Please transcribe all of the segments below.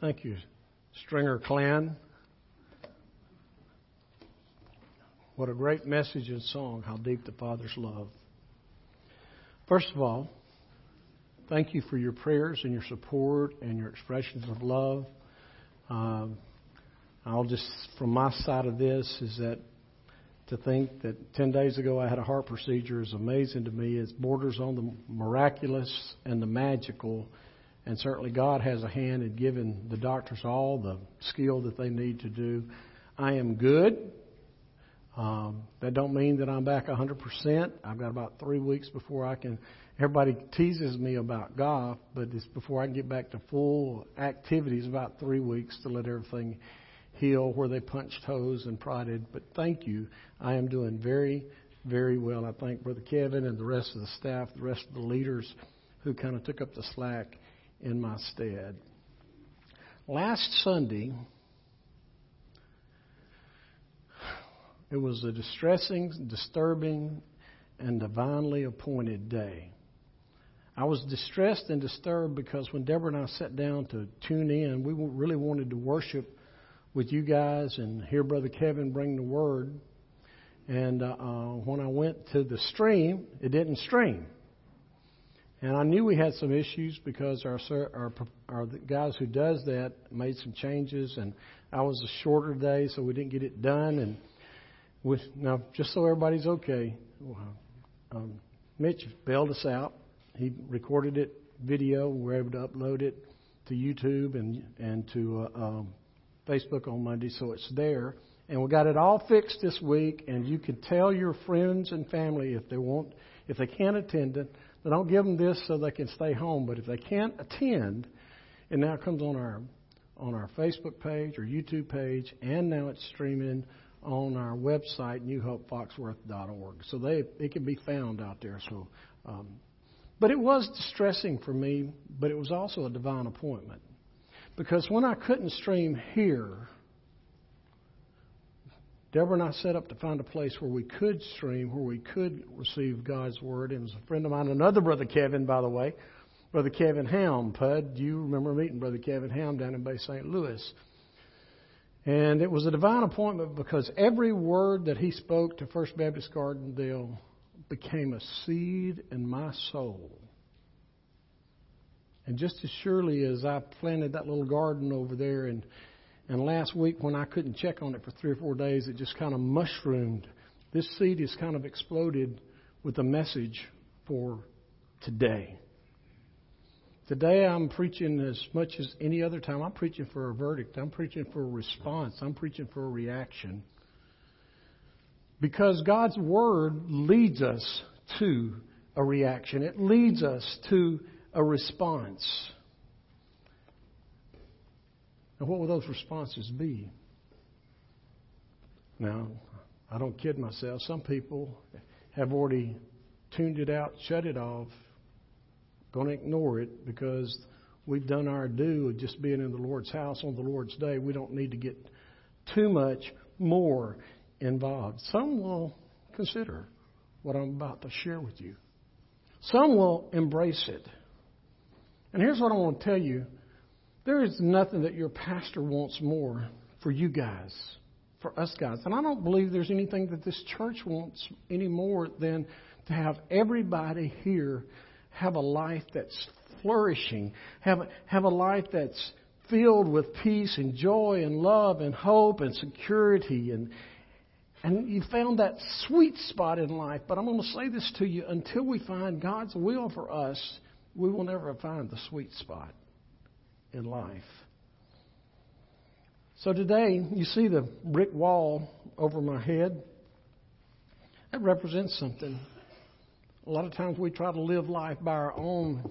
Thank you, Stringer Clan. What a great message and song, How Deep the Father's Love. First of all, thank you for your prayers and your support and your expressions of love. Um, I'll just, from my side of this, is that to think that 10 days ago I had a heart procedure is amazing to me. It borders on the miraculous and the magical. And certainly God has a hand in giving the doctors all the skill that they need to do. I am good. Um, that don't mean that I'm back 100%. I've got about three weeks before I can. Everybody teases me about golf, but it's before I can get back to full activities. About three weeks to let everything heal where they punched holes and prodded. But thank you. I am doing very, very well. I thank Brother Kevin and the rest of the staff, the rest of the leaders who kind of took up the slack in my stead. Last Sunday, it was a distressing, disturbing, and divinely appointed day. I was distressed and disturbed because when Deborah and I sat down to tune in, we really wanted to worship with you guys and hear Brother Kevin bring the word. And uh, uh, when I went to the stream, it didn't stream. And I knew we had some issues because our our our guys who does that made some changes, and I was a shorter day, so we didn't get it done. And with now, just so everybody's okay, um, Mitch bailed us out. He recorded it video. We were able to upload it to YouTube and and to uh, um, Facebook on Monday, so it's there. And we got it all fixed this week. And you can tell your friends and family if they want, if they can't attend it so don't give them this so they can stay home. But if they can't attend, it now comes on our on our Facebook page or YouTube page, and now it's streaming on our website, NewHopeFoxworth.org. So they it can be found out there. So, um, but it was distressing for me, but it was also a divine appointment because when I couldn't stream here Deborah and I set up to find a place where we could stream, where we could receive God's word. And it was a friend of mine, another brother Kevin, by the way, brother Kevin Helm. Pud, you remember meeting brother Kevin Helm down in Bay St. Louis. And it was a divine appointment because every word that he spoke to First Baptist Gardendale became a seed in my soul. And just as surely as I planted that little garden over there and and last week, when I couldn't check on it for three or four days, it just kind of mushroomed. This seed has kind of exploded with a message for today. Today, I'm preaching as much as any other time. I'm preaching for a verdict. I'm preaching for a response. I'm preaching for a reaction. Because God's Word leads us to a reaction, it leads us to a response. And what will those responses be? Now, I don't kid myself. Some people have already tuned it out, shut it off, going to ignore it because we've done our due of just being in the Lord's house on the Lord's day. We don't need to get too much more involved. Some will consider what I'm about to share with you. Some will embrace it. And here's what I want to tell you there is nothing that your pastor wants more for you guys, for us guys. And I don't believe there's anything that this church wants any more than to have everybody here have a life that's flourishing, have, have a life that's filled with peace and joy and love and hope and security and and you found that sweet spot in life. But I'm going to say this to you until we find God's will for us, we will never find the sweet spot in life. So today, you see the brick wall over my head. That represents something. A lot of times we try to live life by our own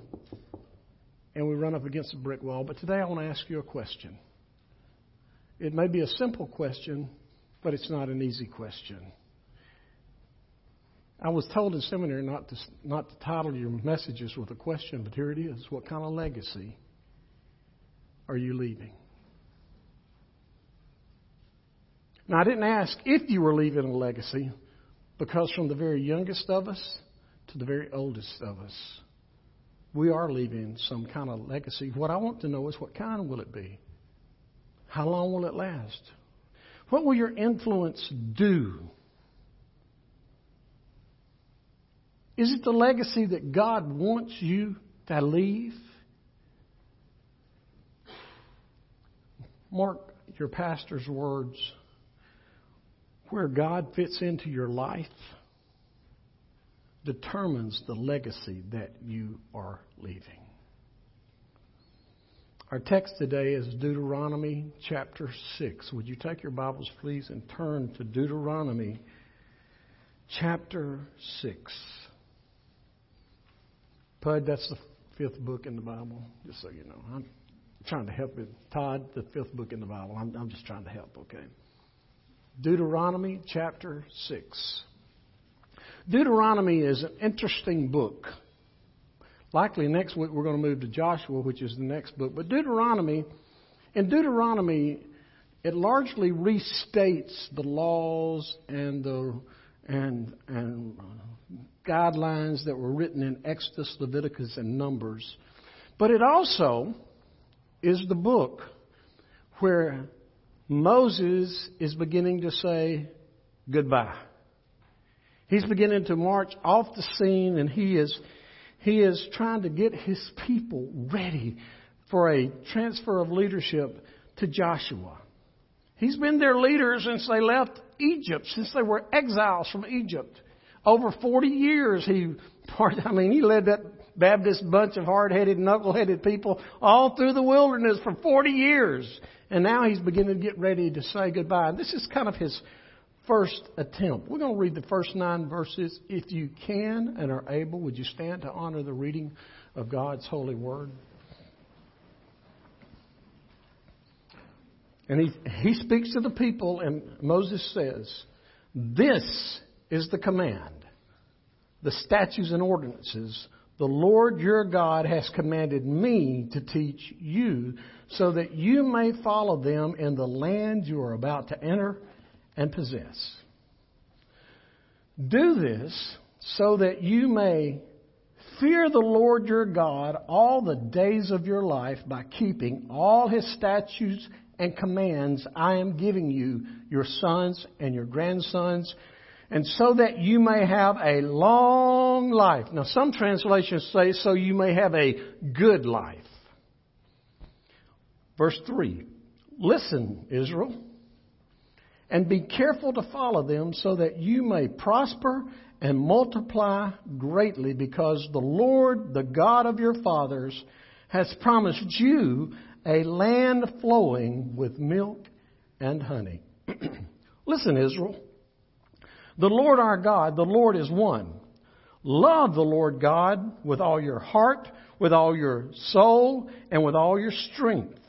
and we run up against a brick wall. But today I want to ask you a question. It may be a simple question, but it's not an easy question. I was told in seminary not to, not to title your messages with a question, but here it is. What kind of legacy are you leaving? Now, I didn't ask if you were leaving a legacy, because from the very youngest of us to the very oldest of us, we are leaving some kind of legacy. What I want to know is what kind will it be? How long will it last? What will your influence do? Is it the legacy that God wants you to leave? Mark your pastor's words where God fits into your life determines the legacy that you are leaving. Our text today is Deuteronomy chapter 6. Would you take your Bibles, please, and turn to Deuteronomy chapter 6. Pud, that's the fifth book in the Bible, just so you know. I'm trying to help you. Todd, the fifth book in the Bible. I'm, I'm just trying to help, okay? Deuteronomy chapter 6. Deuteronomy is an interesting book. Likely next week we're going to move to Joshua, which is the next book. But Deuteronomy, in Deuteronomy, it largely restates the laws and the and and guidelines that were written in Exodus, Leviticus, and Numbers. But it also is the book where Moses is beginning to say goodbye. He's beginning to march off the scene and he is, he is trying to get his people ready for a transfer of leadership to Joshua. He's been their leader since they left Egypt, since they were exiles from Egypt. Over 40 years he, I mean, he led that Baptist bunch of hard-headed, knuckle-headed people all through the wilderness for 40 years. And now he's beginning to get ready to say goodbye. This is kind of his first attempt. We're going to read the first nine verses. If you can and are able, would you stand to honor the reading of God's holy word? And he, he speaks to the people, and Moses says, This is the command, the statutes and ordinances the Lord your God has commanded me to teach you so that you may follow them in the land you are about to enter and possess. Do this so that you may fear the Lord your God all the days of your life by keeping all his statutes and commands I am giving you, your sons and your grandsons, and so that you may have a long life. Now, some translations say, so you may have a good life. Verse 3 Listen, Israel, and be careful to follow them so that you may prosper and multiply greatly, because the Lord, the God of your fathers, has promised you a land flowing with milk and honey. Listen, Israel. The Lord our God, the Lord is one. Love the Lord God with all your heart, with all your soul, and with all your strength.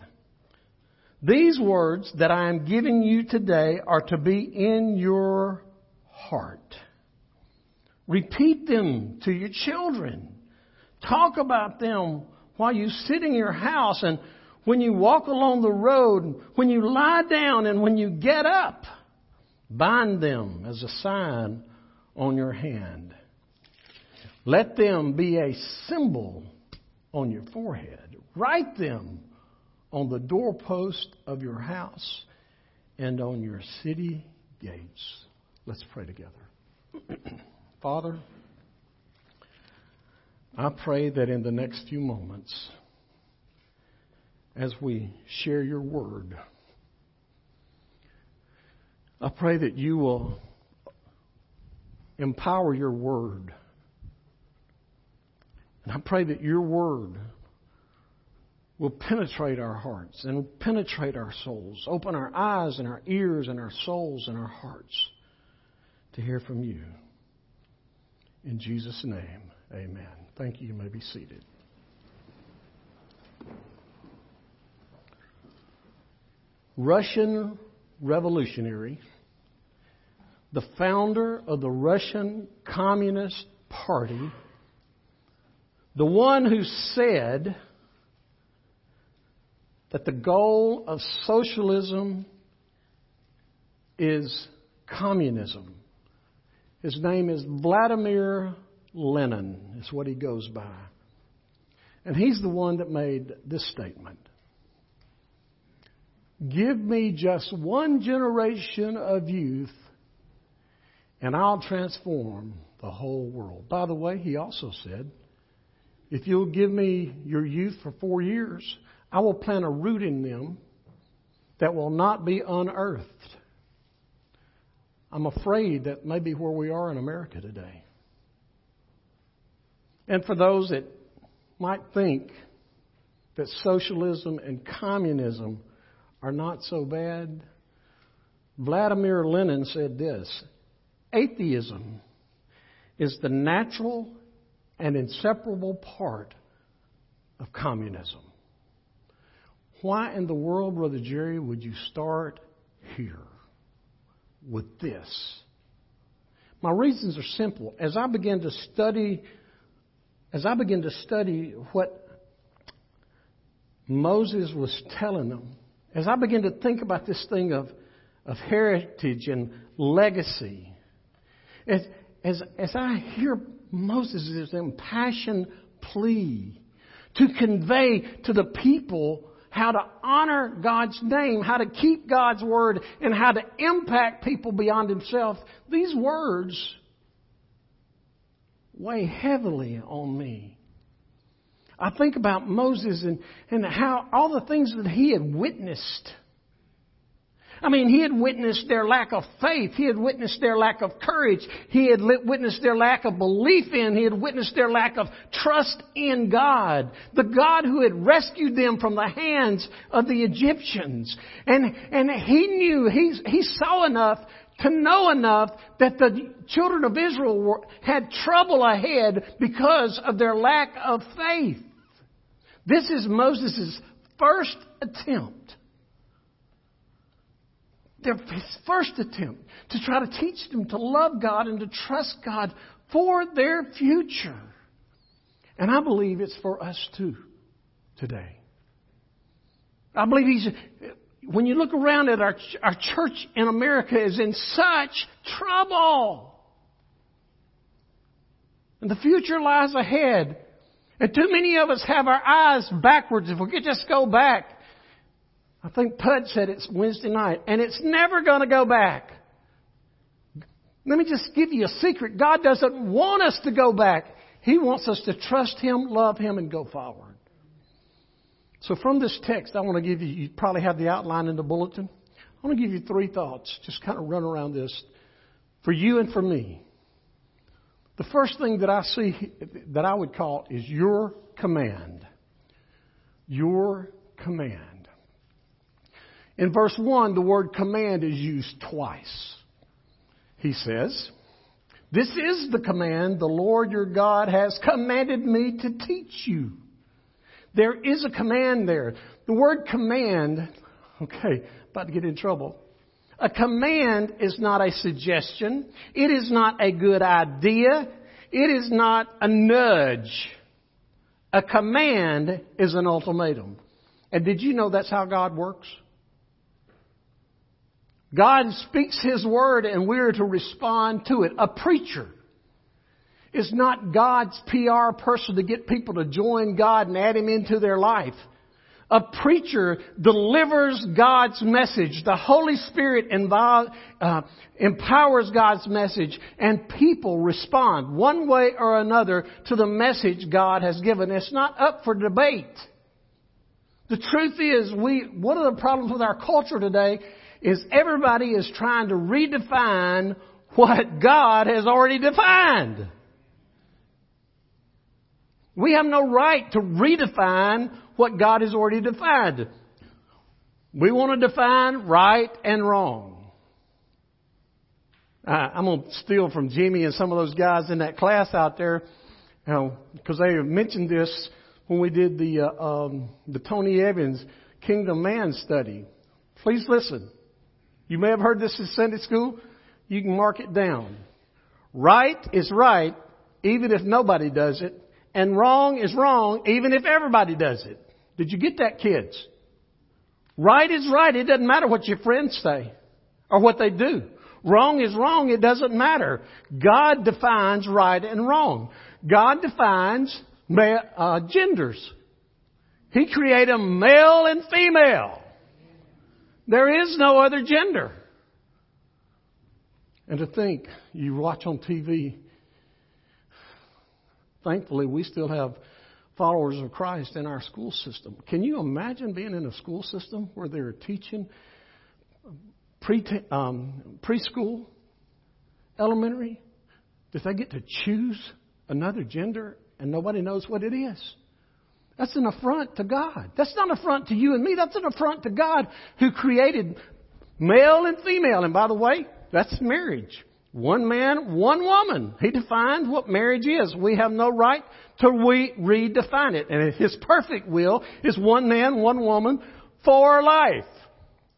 These words that I am giving you today are to be in your heart. Repeat them to your children. Talk about them while you sit in your house and when you walk along the road, when you lie down and when you get up. Bind them as a sign on your hand. Let them be a symbol on your forehead. Write them on the doorpost of your house and on your city gates. Let's pray together. Father, I pray that in the next few moments, as we share your word, I pray that you will empower your word. And I pray that your word will penetrate our hearts and penetrate our souls. Open our eyes and our ears and our souls and our hearts to hear from you. In Jesus' name, amen. Thank you. You may be seated. Russian revolutionary, the founder of the Russian Communist Party, the one who said that the goal of socialism is communism. His name is Vladimir Lenin, is what he goes by. And he's the one that made this statement Give me just one generation of youth, and I'll transform the whole world. By the way, he also said, If you'll give me your youth for four years, I will plant a root in them that will not be unearthed. I'm afraid that may be where we are in America today. And for those that might think that socialism and communism are not so bad, Vladimir Lenin said this Atheism is the natural and inseparable part of communism. Why in the world, Brother Jerry, would you start here with this? My reasons are simple. As I begin to study, as I begin to study what Moses was telling them, as I begin to think about this thing of, of heritage and legacy, as, as, as I hear Moses' impassioned plea to convey to the people how to honor God's name, how to keep God's word, and how to impact people beyond himself, these words weigh heavily on me. I think about Moses and, and how all the things that he had witnessed I mean, he had witnessed their lack of faith. He had witnessed their lack of courage. He had witnessed their lack of belief in. He had witnessed their lack of trust in God. The God who had rescued them from the hands of the Egyptians. And, and he knew, he, he saw enough to know enough that the children of Israel were, had trouble ahead because of their lack of faith. This is Moses' first attempt their first attempt to try to teach them to love God and to trust God for their future. And I believe it's for us too today. I believe he's, when you look around at our, our church in America is in such trouble. And the future lies ahead. And too many of us have our eyes backwards. If we could just go back I think Pud said it's Wednesday night, and it's never going to go back. Let me just give you a secret. God doesn't want us to go back. He wants us to trust Him, love Him, and go forward. So from this text, I want to give you, you probably have the outline in the bulletin. I want to give you three thoughts, just kind of run around this for you and for me. The first thing that I see that I would call is your command. Your command. In verse 1, the word command is used twice. He says, This is the command the Lord your God has commanded me to teach you. There is a command there. The word command, okay, about to get in trouble. A command is not a suggestion. It is not a good idea. It is not a nudge. A command is an ultimatum. And did you know that's how God works? God speaks His word and we're to respond to it. A preacher is not God's PR person to get people to join God and add Him into their life. A preacher delivers God's message. The Holy Spirit involve, uh, empowers God's message and people respond one way or another to the message God has given. It's not up for debate. The truth is, we, one of the problems with our culture today is everybody is trying to redefine what God has already defined. We have no right to redefine what God has already defined. We want to define right and wrong. I'm going to steal from Jimmy and some of those guys in that class out there, because they mentioned this when we did the uh, um, the Tony Evans Kingdom Man study. Please listen. You may have heard this in Sunday school. You can mark it down. Right is right, even if nobody does it. And wrong is wrong, even if everybody does it. Did you get that, kids? Right is right. It doesn't matter what your friends say or what they do. Wrong is wrong. It doesn't matter. God defines right and wrong. God defines uh, genders. He created male and female. There is no other gender. And to think, you watch on TV, thankfully, we still have followers of Christ in our school system. Can you imagine being in a school system where they're teaching pre um, preschool, elementary, that they get to choose another gender and nobody knows what it is? That's an affront to God. That's not an affront to you and me. That's an affront to God who created male and female. And by the way, that's marriage. One man, one woman. He defined what marriage is. We have no right to re- redefine it. And his perfect will is one man, one woman for life.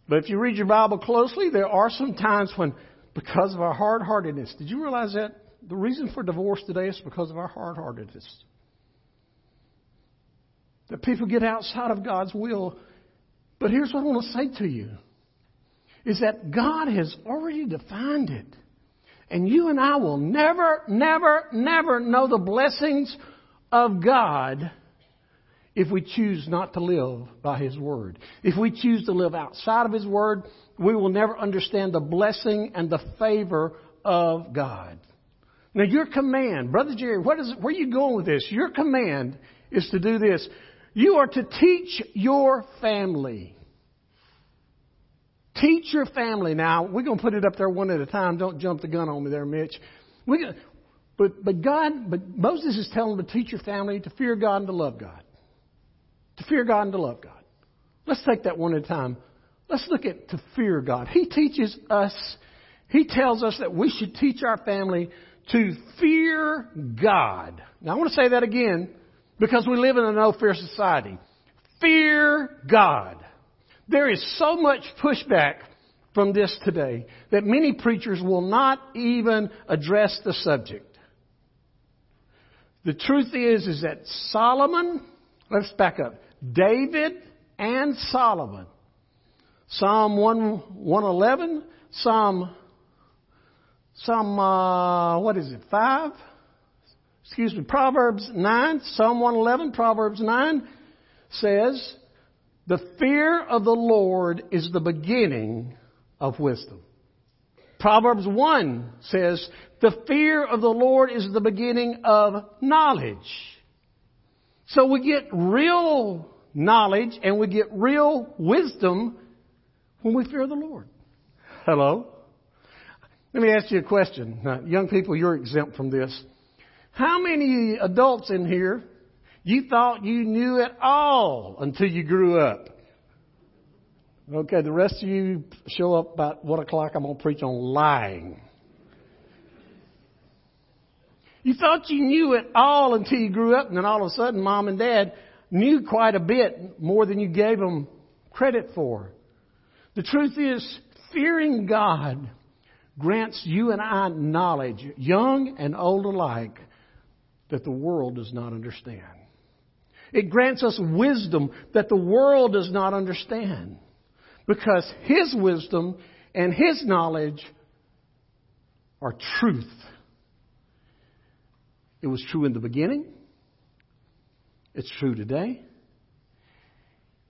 But if you read your Bible closely, there are some times when, because of our hard heartedness, did you realize that? The reason for divorce today is because of our hard heartedness. That people get outside of God's will. But here's what I want to say to you is that God has already defined it. And you and I will never, never, never know the blessings of God if we choose not to live by His Word. If we choose to live outside of His Word, we will never understand the blessing and the favor of God. Now, your command, Brother Jerry, what is, where are you going with this? Your command is to do this. You are to teach your family. Teach your family. Now, we're going to put it up there one at a time. Don't jump the gun on me there, Mitch. We, but, but God, but Moses is telling them to teach your family to fear God and to love God. To fear God and to love God. Let's take that one at a time. Let's look at to fear God. He teaches us, He tells us that we should teach our family to fear God. Now I want to say that again because we live in a no fear society. Fear God. There is so much pushback from this today that many preachers will not even address the subject. The truth is, is that Solomon, let's back up, David and Solomon, Psalm 1, 111, Psalm, Psalm, uh, what is it, 5? Excuse me, Proverbs 9, Psalm 111, Proverbs 9 says, the fear of the Lord is the beginning of wisdom. Proverbs 1 says, the fear of the Lord is the beginning of knowledge. So we get real knowledge and we get real wisdom when we fear the Lord. Hello? Let me ask you a question. Now, young people, you're exempt from this. How many adults in here you thought you knew it all until you grew up. Okay, the rest of you show up about one o'clock. I'm going to preach on lying. You thought you knew it all until you grew up, and then all of a sudden, mom and dad knew quite a bit more than you gave them credit for. The truth is, fearing God grants you and I knowledge, young and old alike, that the world does not understand. It grants us wisdom that the world does not understand. Because His wisdom and His knowledge are truth. It was true in the beginning. It's true today.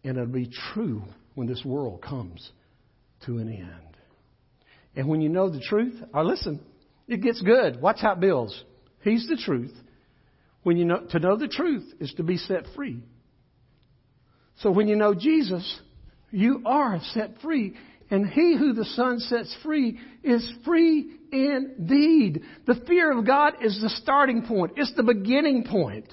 And it'll be true when this world comes to an end. And when you know the truth, or listen, it gets good. Watch how it builds. He's the truth. When you know, to know the truth is to be set free. So when you know Jesus, you are set free. And he who the Son sets free is free indeed. The fear of God is the starting point. It's the beginning point.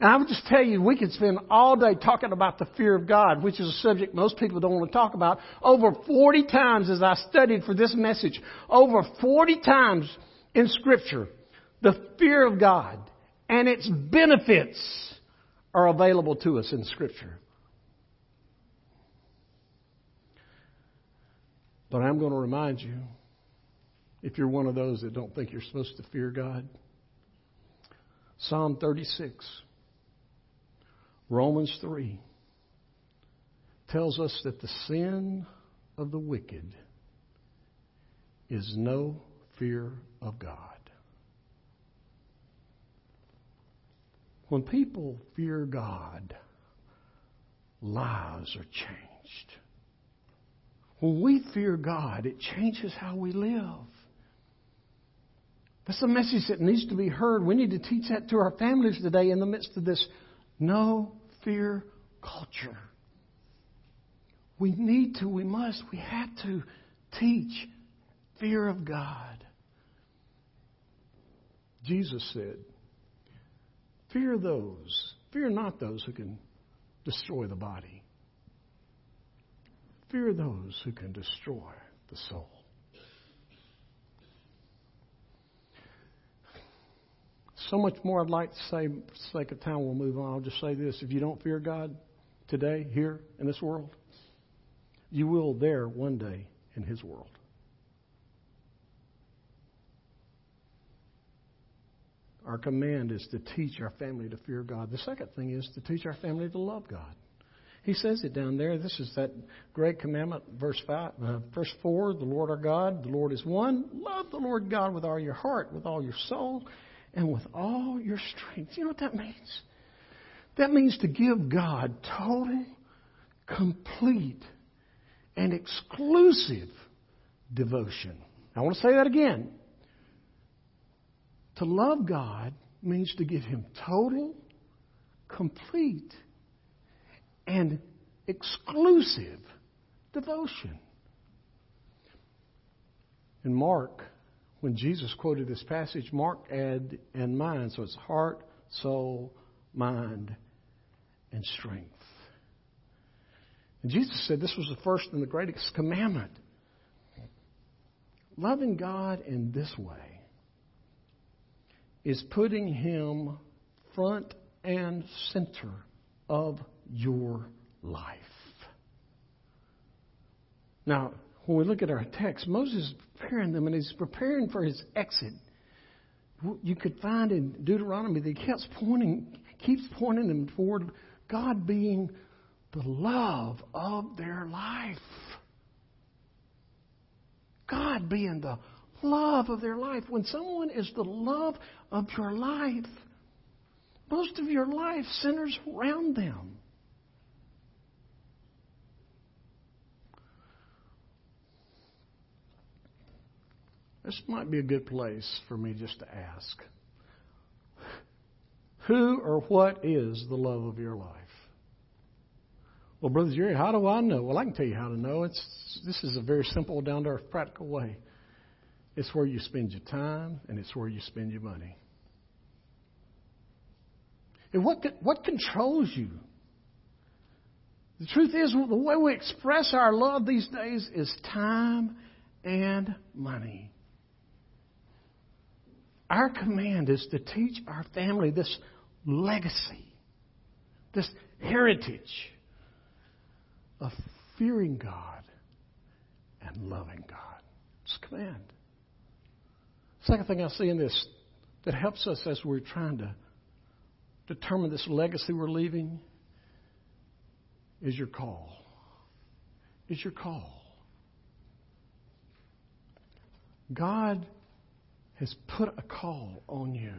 And I would just tell you, we could spend all day talking about the fear of God, which is a subject most people don't want to talk about. Over 40 times as I studied for this message, over 40 times in Scripture, the fear of God and its benefits are available to us in Scripture. But I'm going to remind you, if you're one of those that don't think you're supposed to fear God, Psalm 36, Romans 3 tells us that the sin of the wicked is no fear of God. When people fear God, lives are changed. When we fear God, it changes how we live. That's a message that needs to be heard. We need to teach that to our families today in the midst of this no fear culture. We need to, we must, we have to teach fear of God. Jesus said, Fear those, fear not those who can destroy the body. Fear those who can destroy the soul. So much more I'd like to say, for the sake of time, we'll move on. I'll just say this. If you don't fear God today, here in this world, you will there one day in His world. Our command is to teach our family to fear God. The second thing is to teach our family to love God. He says it down there. This is that great commandment, verse five, uh, verse four. The Lord our God, the Lord is one. Love the Lord God with all your heart, with all your soul, and with all your strength. You know what that means? That means to give God total, complete, and exclusive devotion. I want to say that again. To love God means to give Him total, complete, and exclusive devotion. In Mark, when Jesus quoted this passage, Mark add and mind, so it's heart, soul, mind, and strength. And Jesus said this was the first and the greatest commandment. Loving God in this way is putting Him front and center of your life. Now, when we look at our text, Moses is preparing them and he's preparing for his exit. You could find in Deuteronomy that he keeps pointing, keeps pointing them toward God being the love of their life. God being the love of their life. When someone is the love of your life, most of your life centers around them. This might be a good place for me just to ask. Who or what is the love of your life? Well, Brother Jerry, how do I know? Well, I can tell you how to know. It's this is a very simple, down to earth, practical way. It's where you spend your time and it's where you spend your money. And what, what controls you? The truth is, the way we express our love these days is time and money. Our command is to teach our family this legacy, this heritage of fearing God and loving God. It's a command. Second thing I see in this that helps us as we're trying to determine this legacy we're leaving is your call. Is your call. God has put a call on you.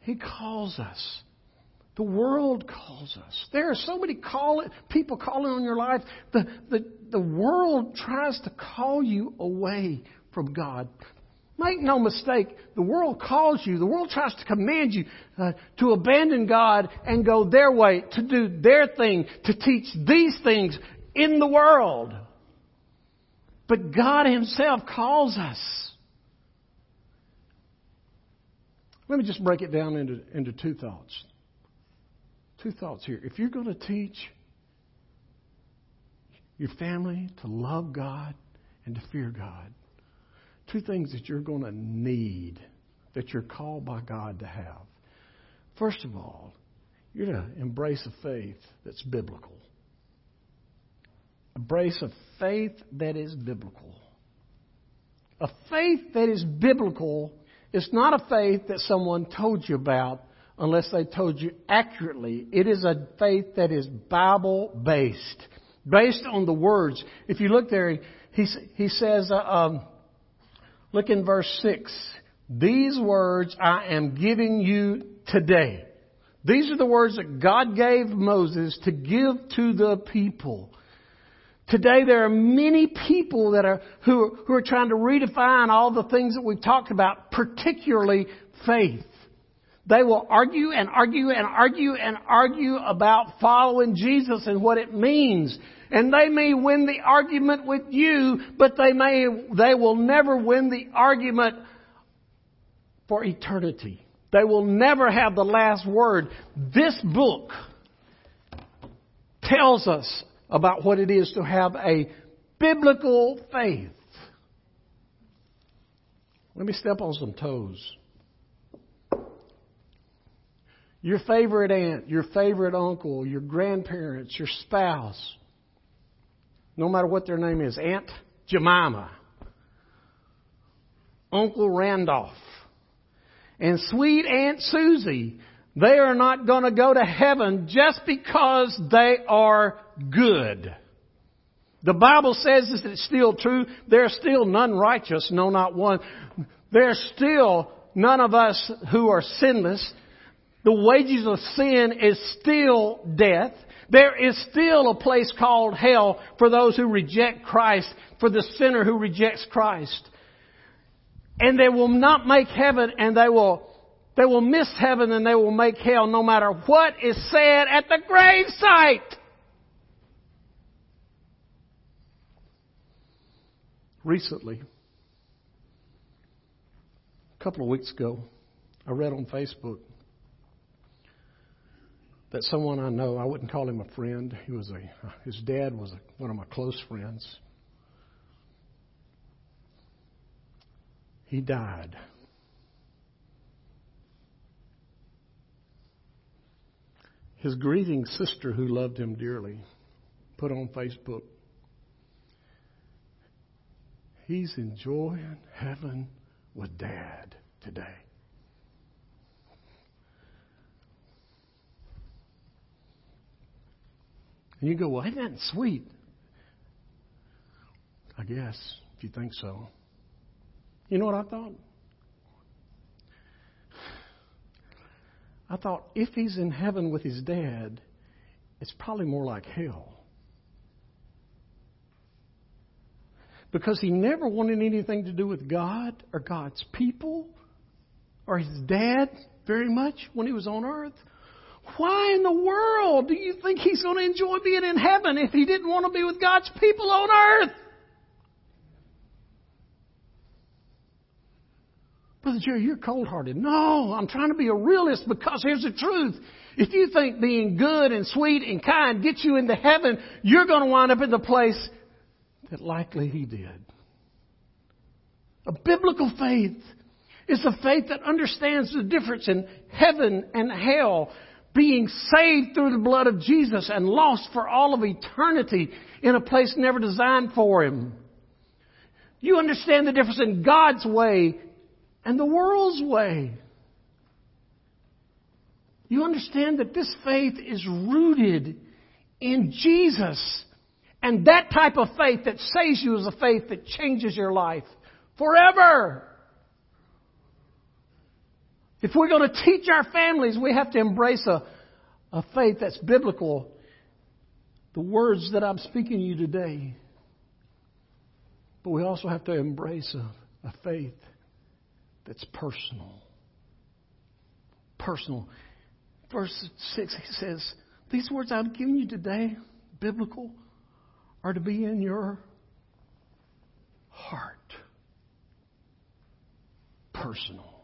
He calls us. The world calls us. There are so many call, people calling on your life. The, the, the world tries to call you away from God. Make no mistake, the world calls you, the world tries to command you uh, to abandon God and go their way, to do their thing, to teach these things in the world. But God Himself calls us. Let me just break it down into, into two thoughts. Two thoughts here. If you're going to teach your family to love God and to fear God, two things that you're going to need, that you're called by God to have. First of all, you're to embrace a faith that's biblical. Embrace a faith that is biblical. A faith that is biblical is not a faith that someone told you about unless they told you accurately. It is a faith that is Bible based, based on the words. If you look there, he, he says, uh, um, Look in verse 6. These words I am giving you today. These are the words that God gave Moses to give to the people. Today there are many people that are, who, who are trying to redefine all the things that we've talked about, particularly faith. They will argue and argue and argue and argue about following Jesus and what it means. And they may win the argument with you, but they may, they will never win the argument for eternity. They will never have the last word. This book tells us about what it is to have a biblical faith. Let me step on some toes. Your favorite aunt, your favorite uncle, your grandparents, your spouse, no matter what their name is, Aunt Jemima, Uncle Randolph, and sweet Aunt Susie, they are not going to go to heaven just because they are good. The Bible says this, it's still true. There's still none righteous, no, not one. There's still none of us who are sinless. The wages of sin is still death. There is still a place called hell for those who reject Christ, for the sinner who rejects Christ. And they will not make heaven and they will, they will miss heaven and they will make hell no matter what is said at the grave site. Recently, a couple of weeks ago, I read on Facebook that someone I know, I wouldn't call him a friend. He was a, his dad was a, one of my close friends. He died. His grieving sister, who loved him dearly, put on Facebook, He's enjoying heaven with dad today. And you go, well, isn't that sweet? I guess, if you think so. You know what I thought? I thought if he's in heaven with his dad, it's probably more like hell. Because he never wanted anything to do with God or God's people or his dad very much when he was on earth. Why in the world do you think he's going to enjoy being in heaven if he didn't want to be with God's people on earth? Brother Jerry, you're cold hearted. No, I'm trying to be a realist because here's the truth. If you think being good and sweet and kind gets you into heaven, you're going to wind up in the place that likely he did. A biblical faith is a faith that understands the difference in heaven and hell being saved through the blood of Jesus and lost for all of eternity in a place never designed for him. You understand the difference in God's way and the world's way. You understand that this faith is rooted in Jesus. And that type of faith that saves you is a faith that changes your life forever. If we're going to teach our families, we have to embrace a, a faith that's biblical. The words that I'm speaking to you today. But we also have to embrace a, a faith that's personal. Personal. Verse 6 he says, These words I'm giving you today, biblical, are to be in your heart. Personal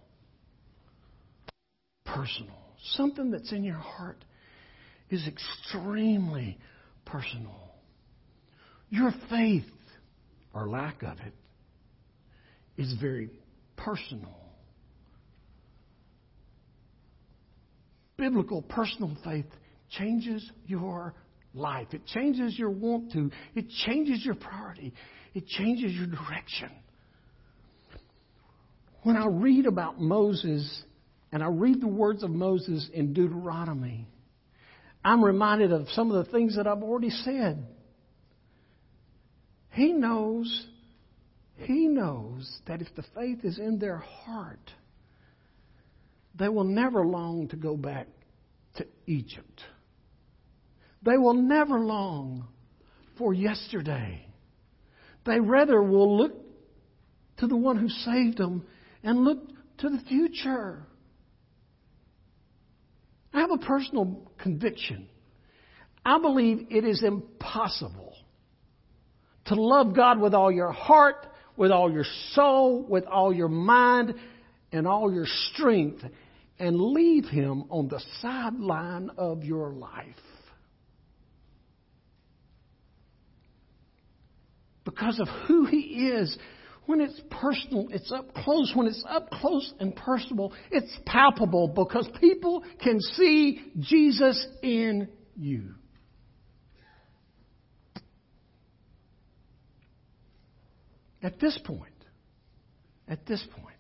personal. Something that's in your heart is extremely personal. Your faith, or lack of it, is very personal. Biblical personal faith changes your life. It changes your want to. It changes your priority. It changes your direction. When I read about Moses and I read the words of Moses in Deuteronomy, I'm reminded of some of the things that I've already said. He knows, he knows that if the faith is in their heart, they will never long to go back to Egypt. They will never long for yesterday. They rather will look to the one who saved them and look to the future. I have a personal conviction. I believe it is impossible to love God with all your heart, with all your soul, with all your mind, and all your strength, and leave Him on the sideline of your life. Because of who He is. When it's personal, it's up close. When it's up close and personal, it's palpable because people can see Jesus in you. At this point, at this point,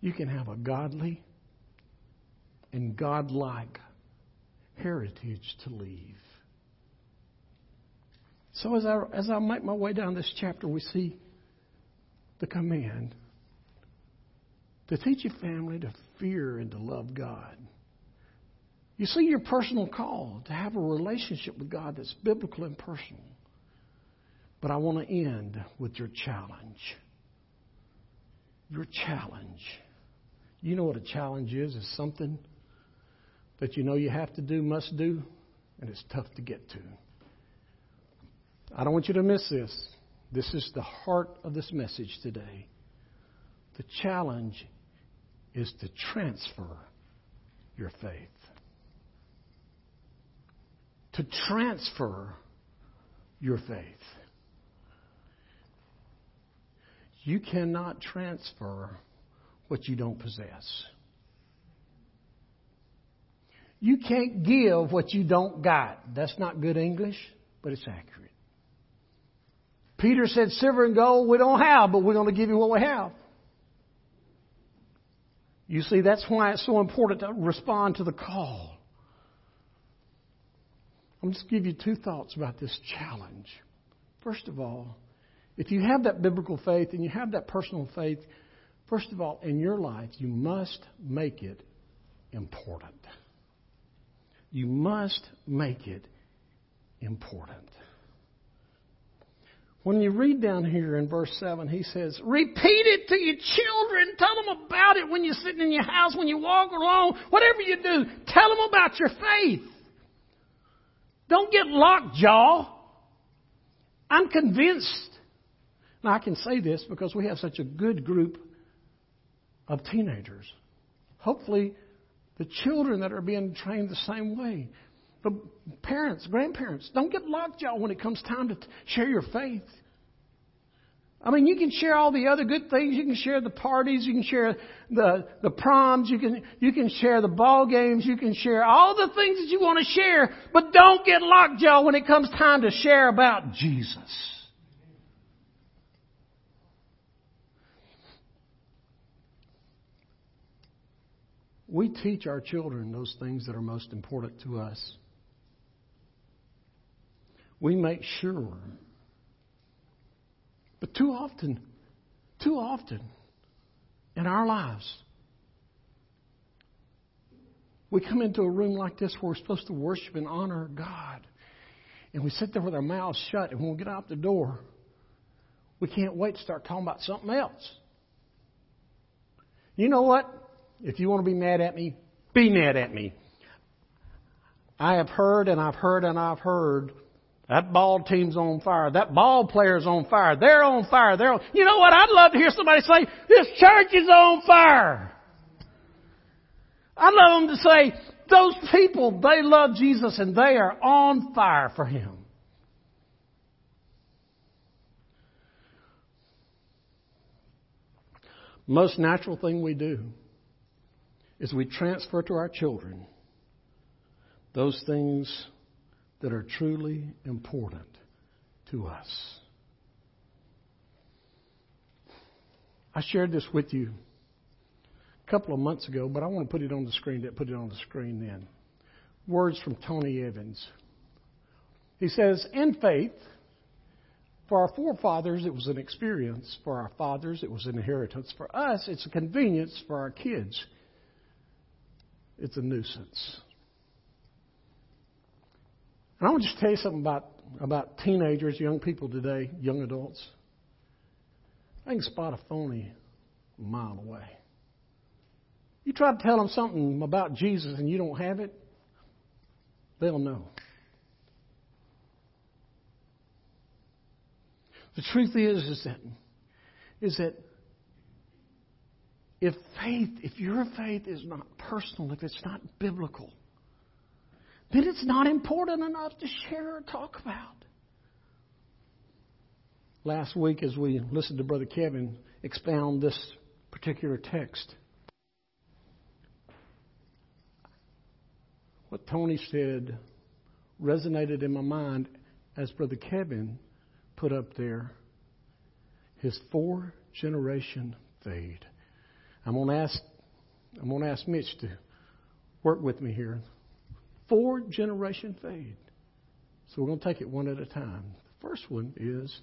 you can have a godly and godlike heritage to leave. So as I as I make my way down this chapter, we see the command to teach your family to fear and to love God. You see your personal call to have a relationship with God that's biblical and personal. But I want to end with your challenge. Your challenge. You know what a challenge is? It's something that you know you have to do, must do, and it's tough to get to. I don't want you to miss this. This is the heart of this message today. The challenge is to transfer your faith. To transfer your faith. You cannot transfer what you don't possess. You can't give what you don't got. That's not good English, but it's accurate. Peter said, Silver and gold we don't have, but we're going to give you what we have. You see, that's why it's so important to respond to the call. I'm just give you two thoughts about this challenge. First of all, if you have that biblical faith and you have that personal faith, first of all, in your life, you must make it important. You must make it important. When you read down here in verse 7, he says, Repeat it to your children. Tell them about it when you're sitting in your house, when you walk along, whatever you do. Tell them about your faith. Don't get lockjaw. I'm convinced now, I can say this because we have such a good group of teenagers. Hopefully, the children that are being trained the same way. But parents, grandparents, don't get lockjaw when it comes time to share your faith. I mean, you can share all the other good things. You can share the parties. You can share the, the proms. You can, you can share the ball games. You can share all the things that you want to share. But don't get lockjaw when it comes time to share about Jesus. we teach our children those things that are most important to us. We make sure. But too often, too often in our lives, we come into a room like this where we're supposed to worship and honor God. And we sit there with our mouths shut, and when we get out the door, we can't wait to start talking about something else. You know what? If you want to be mad at me, be mad at me. I have heard and I've heard and I've heard that ball team's on fire. That ball player's on fire. They're on fire. They're on. You know what? I'd love to hear somebody say, this church is on fire. I'd love them to say, those people, they love Jesus and they are on fire for Him. Most natural thing we do is we transfer to our children those things that are truly important to us. I shared this with you a couple of months ago, but I want to put it on the screen. Put it on the screen then. Words from Tony Evans. He says, "In faith, for our forefathers, it was an experience. For our fathers, it was an inheritance. For us, it's a convenience. For our kids, it's a nuisance. And I want to just tell you something about, about teenagers, young people today, young adults. I can spot a phony a mile away. You try to tell them something about Jesus and you don't have it, they'll know. The truth is, is that, is that if faith, if your faith is not personal, if it's not biblical, then it's not important enough to share or talk about. Last week, as we listened to Brother Kevin expound this particular text, what Tony said resonated in my mind as Brother Kevin put up there his four generation fade. I'm to ask I'm to ask Mitch to work with me here. Four generation fade. So we're going to take it one at a time. The first one is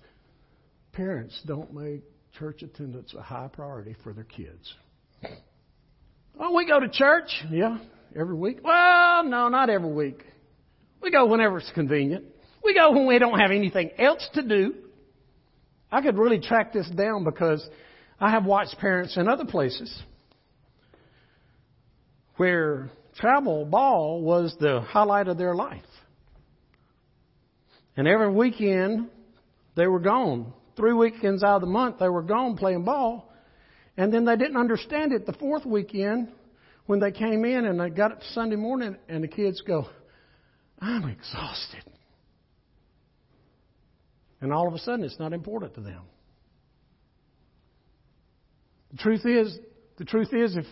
parents don't make church attendance a high priority for their kids. Oh, we go to church. Yeah, every week. Well, no, not every week. We go whenever it's convenient. We go when we don't have anything else to do. I could really track this down because I have watched parents in other places where travel ball was the highlight of their life. And every weekend they were gone. Three weekends out of the month they were gone playing ball. And then they didn't understand it the fourth weekend when they came in and they got it Sunday morning and the kids go, I'm exhausted. And all of a sudden it's not important to them. The truth is, the truth is if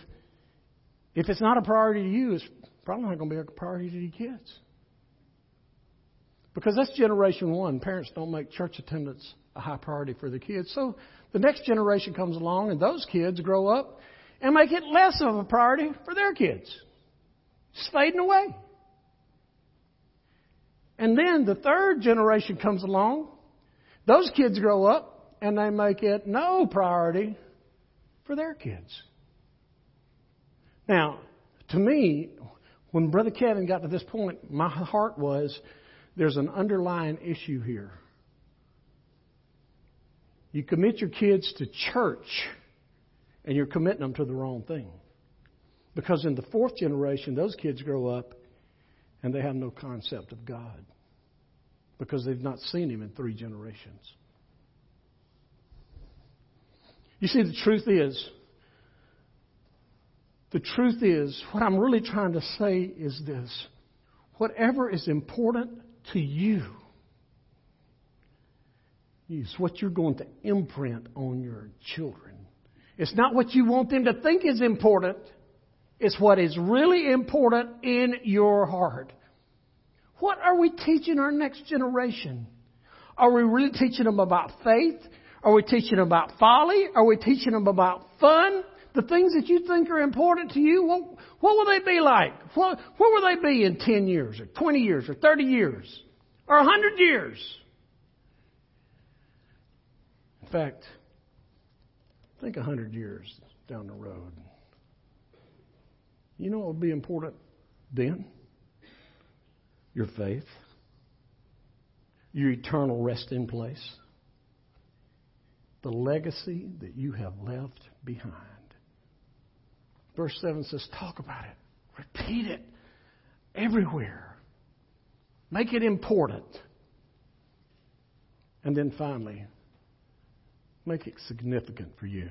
if it's not a priority to you, it's probably not going to be a priority to your kids. Because that's generation one. Parents don't make church attendance a high priority for their kids. So the next generation comes along and those kids grow up and make it less of a priority for their kids. It's fading away. And then the third generation comes along. Those kids grow up and they make it no priority for their kids. Now, to me, when Brother Kevin got to this point, my heart was there's an underlying issue here. You commit your kids to church, and you're committing them to the wrong thing. Because in the fourth generation, those kids grow up and they have no concept of God because they've not seen Him in three generations. You see, the truth is, the truth is, what I'm really trying to say is this whatever is important to you is what you're going to imprint on your children. It's not what you want them to think is important, it's what is really important in your heart. What are we teaching our next generation? Are we really teaching them about faith? Are we teaching them about folly? Are we teaching them about fun? The things that you think are important to you, what, what will they be like? What, what will they be in 10 years or 20 years or 30 years or 100 years? In fact, think 100 years down the road. You know what will be important then? Your faith, your eternal resting place, the legacy that you have left behind. Verse 7 says, talk about it. Repeat it everywhere. Make it important. And then finally, make it significant for you.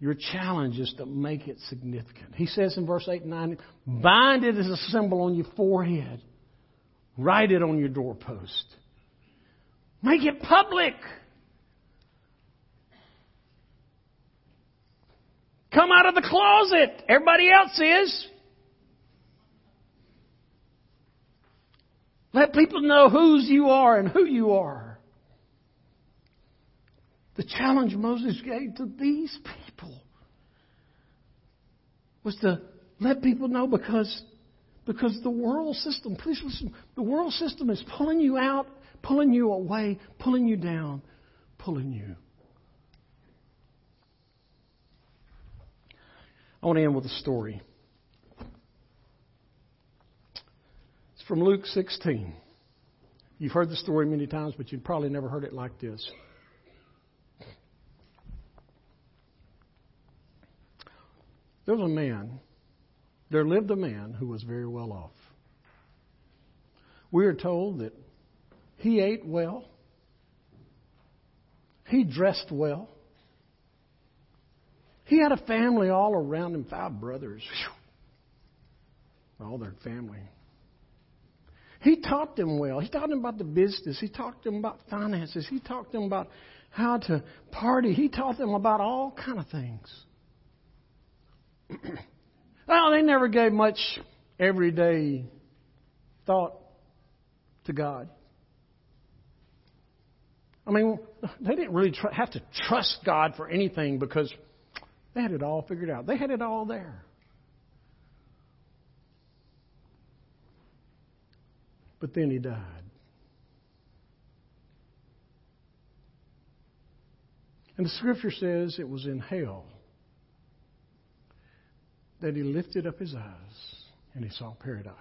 Your challenge is to make it significant. He says in verse 8 and 9, bind it as a symbol on your forehead. Write it on your doorpost. Make it public. Come out of the closet. Everybody else is. Let people know whose you are and who you are. The challenge Moses gave to these people was to let people know because, because the world system, please listen, the world system is pulling you out, pulling you away, pulling you down, pulling you I want to end with a story. It's from Luke 16. You've heard the story many times, but you've probably never heard it like this. There was a man, there lived a man who was very well off. We are told that he ate well, he dressed well, he had a family all around him, five brothers. All their family. He taught them well. He taught them about the business. He taught them about finances. He taught them about how to party. He taught them about all kind of things. well, they never gave much everyday thought to God. I mean, they didn't really tr- have to trust God for anything because they had it all figured out. They had it all there. But then he died. And the scripture says it was in hell that he lifted up his eyes and he saw paradise.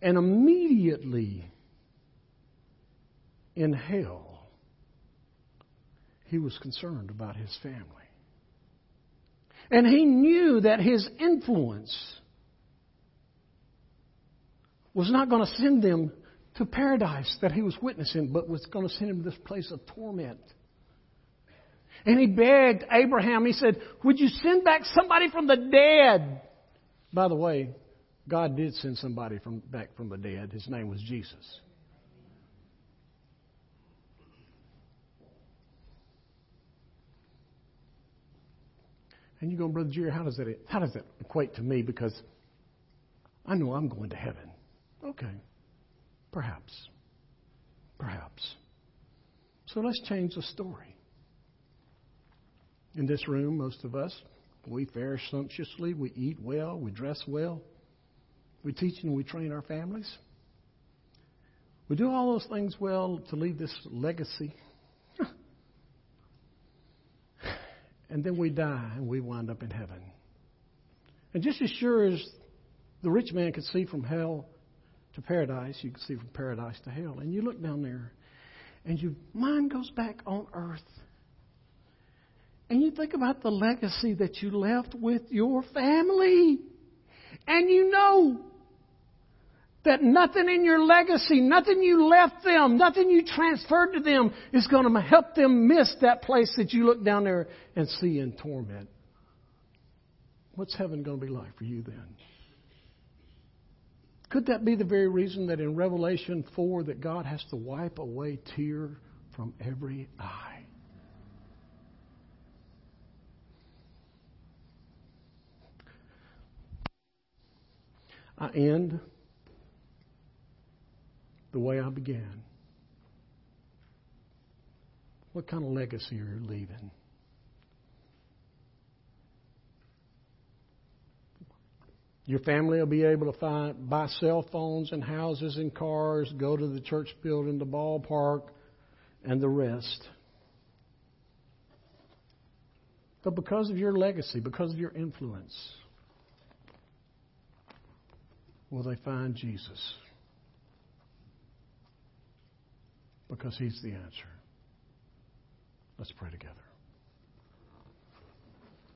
And immediately in hell, he was concerned about his family. And he knew that his influence was not going to send them to paradise that he was witnessing, but was going to send him to this place of torment. And he begged Abraham, he said, Would you send back somebody from the dead? By the way, God did send somebody from, back from the dead. His name was Jesus. And you go, Brother Jerry, how does that how does that equate to me? Because I know I'm going to heaven. Okay. Perhaps. Perhaps. So let's change the story. In this room, most of us, we fare sumptuously, we eat well, we dress well, we teach and we train our families. We do all those things well to leave this legacy and then we die and we wind up in heaven. And just as sure as the rich man could see from hell to paradise, you can see from paradise to hell. And you look down there and your mind goes back on earth. And you think about the legacy that you left with your family. And you know that nothing in your legacy, nothing you left them, nothing you transferred to them is going to help them miss that place that you look down there and see in torment. What's heaven going to be like for you then? Could that be the very reason that in Revelation 4 that God has to wipe away tear from every eye? I end the way I began. What kind of legacy are you leaving? Your family will be able to find, buy cell phones and houses and cars, go to the church building, the ballpark, and the rest. But because of your legacy, because of your influence, will they find Jesus? Because He's the answer. Let's pray together.